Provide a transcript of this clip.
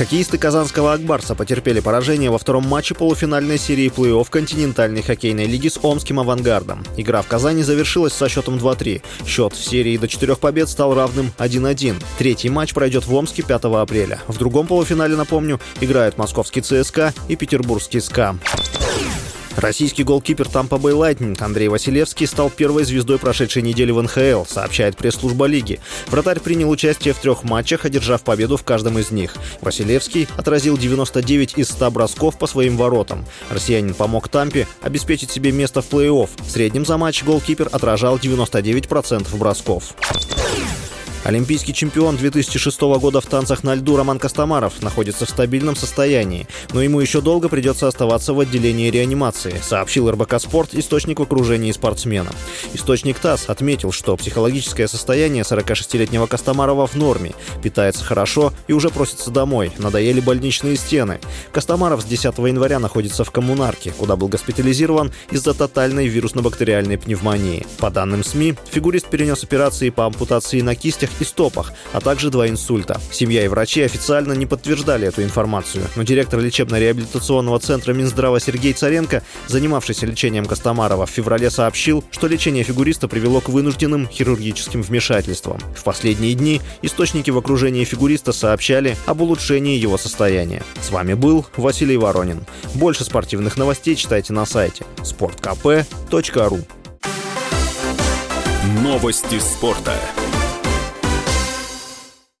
Хоккеисты казанского «Акбарса» потерпели поражение во втором матче полуфинальной серии плей-офф континентальной хоккейной лиги с омским «Авангардом». Игра в Казани завершилась со счетом 2-3. Счет в серии до четырех побед стал равным 1-1. Третий матч пройдет в Омске 5 апреля. В другом полуфинале, напомню, играют московский ЦСКА и петербургский СКА. Российский голкипер Тампа Бэй Лайтнинг Андрей Василевский стал первой звездой прошедшей недели в НХЛ, сообщает пресс-служба лиги. Вратарь принял участие в трех матчах, одержав победу в каждом из них. Василевский отразил 99 из 100 бросков по своим воротам. Россиянин помог Тампе обеспечить себе место в плей-офф. В среднем за матч голкипер отражал 99% бросков. Олимпийский чемпион 2006 года в танцах на льду Роман Костомаров находится в стабильном состоянии, но ему еще долго придется оставаться в отделении реанимации, сообщил РБК «Спорт» источник в окружении спортсмена. Источник ТАСС отметил, что психологическое состояние 46-летнего Костомарова в норме, питается хорошо и уже просится домой, надоели больничные стены. Костомаров с 10 января находится в коммунарке, куда был госпитализирован из-за тотальной вирусно-бактериальной пневмонии. По данным СМИ, фигурист перенес операции по ампутации на кистях и стопах, а также два инсульта. Семья и врачи официально не подтверждали эту информацию, но директор лечебно-реабилитационного центра Минздрава Сергей Царенко, занимавшийся лечением Костомарова, в феврале сообщил, что лечение фигуриста привело к вынужденным хирургическим вмешательствам. В последние дни источники в окружении фигуриста сообщали об улучшении его состояния. С вами был Василий Воронин. Больше спортивных новостей читайте на сайте sportkp.ru Новости спорта.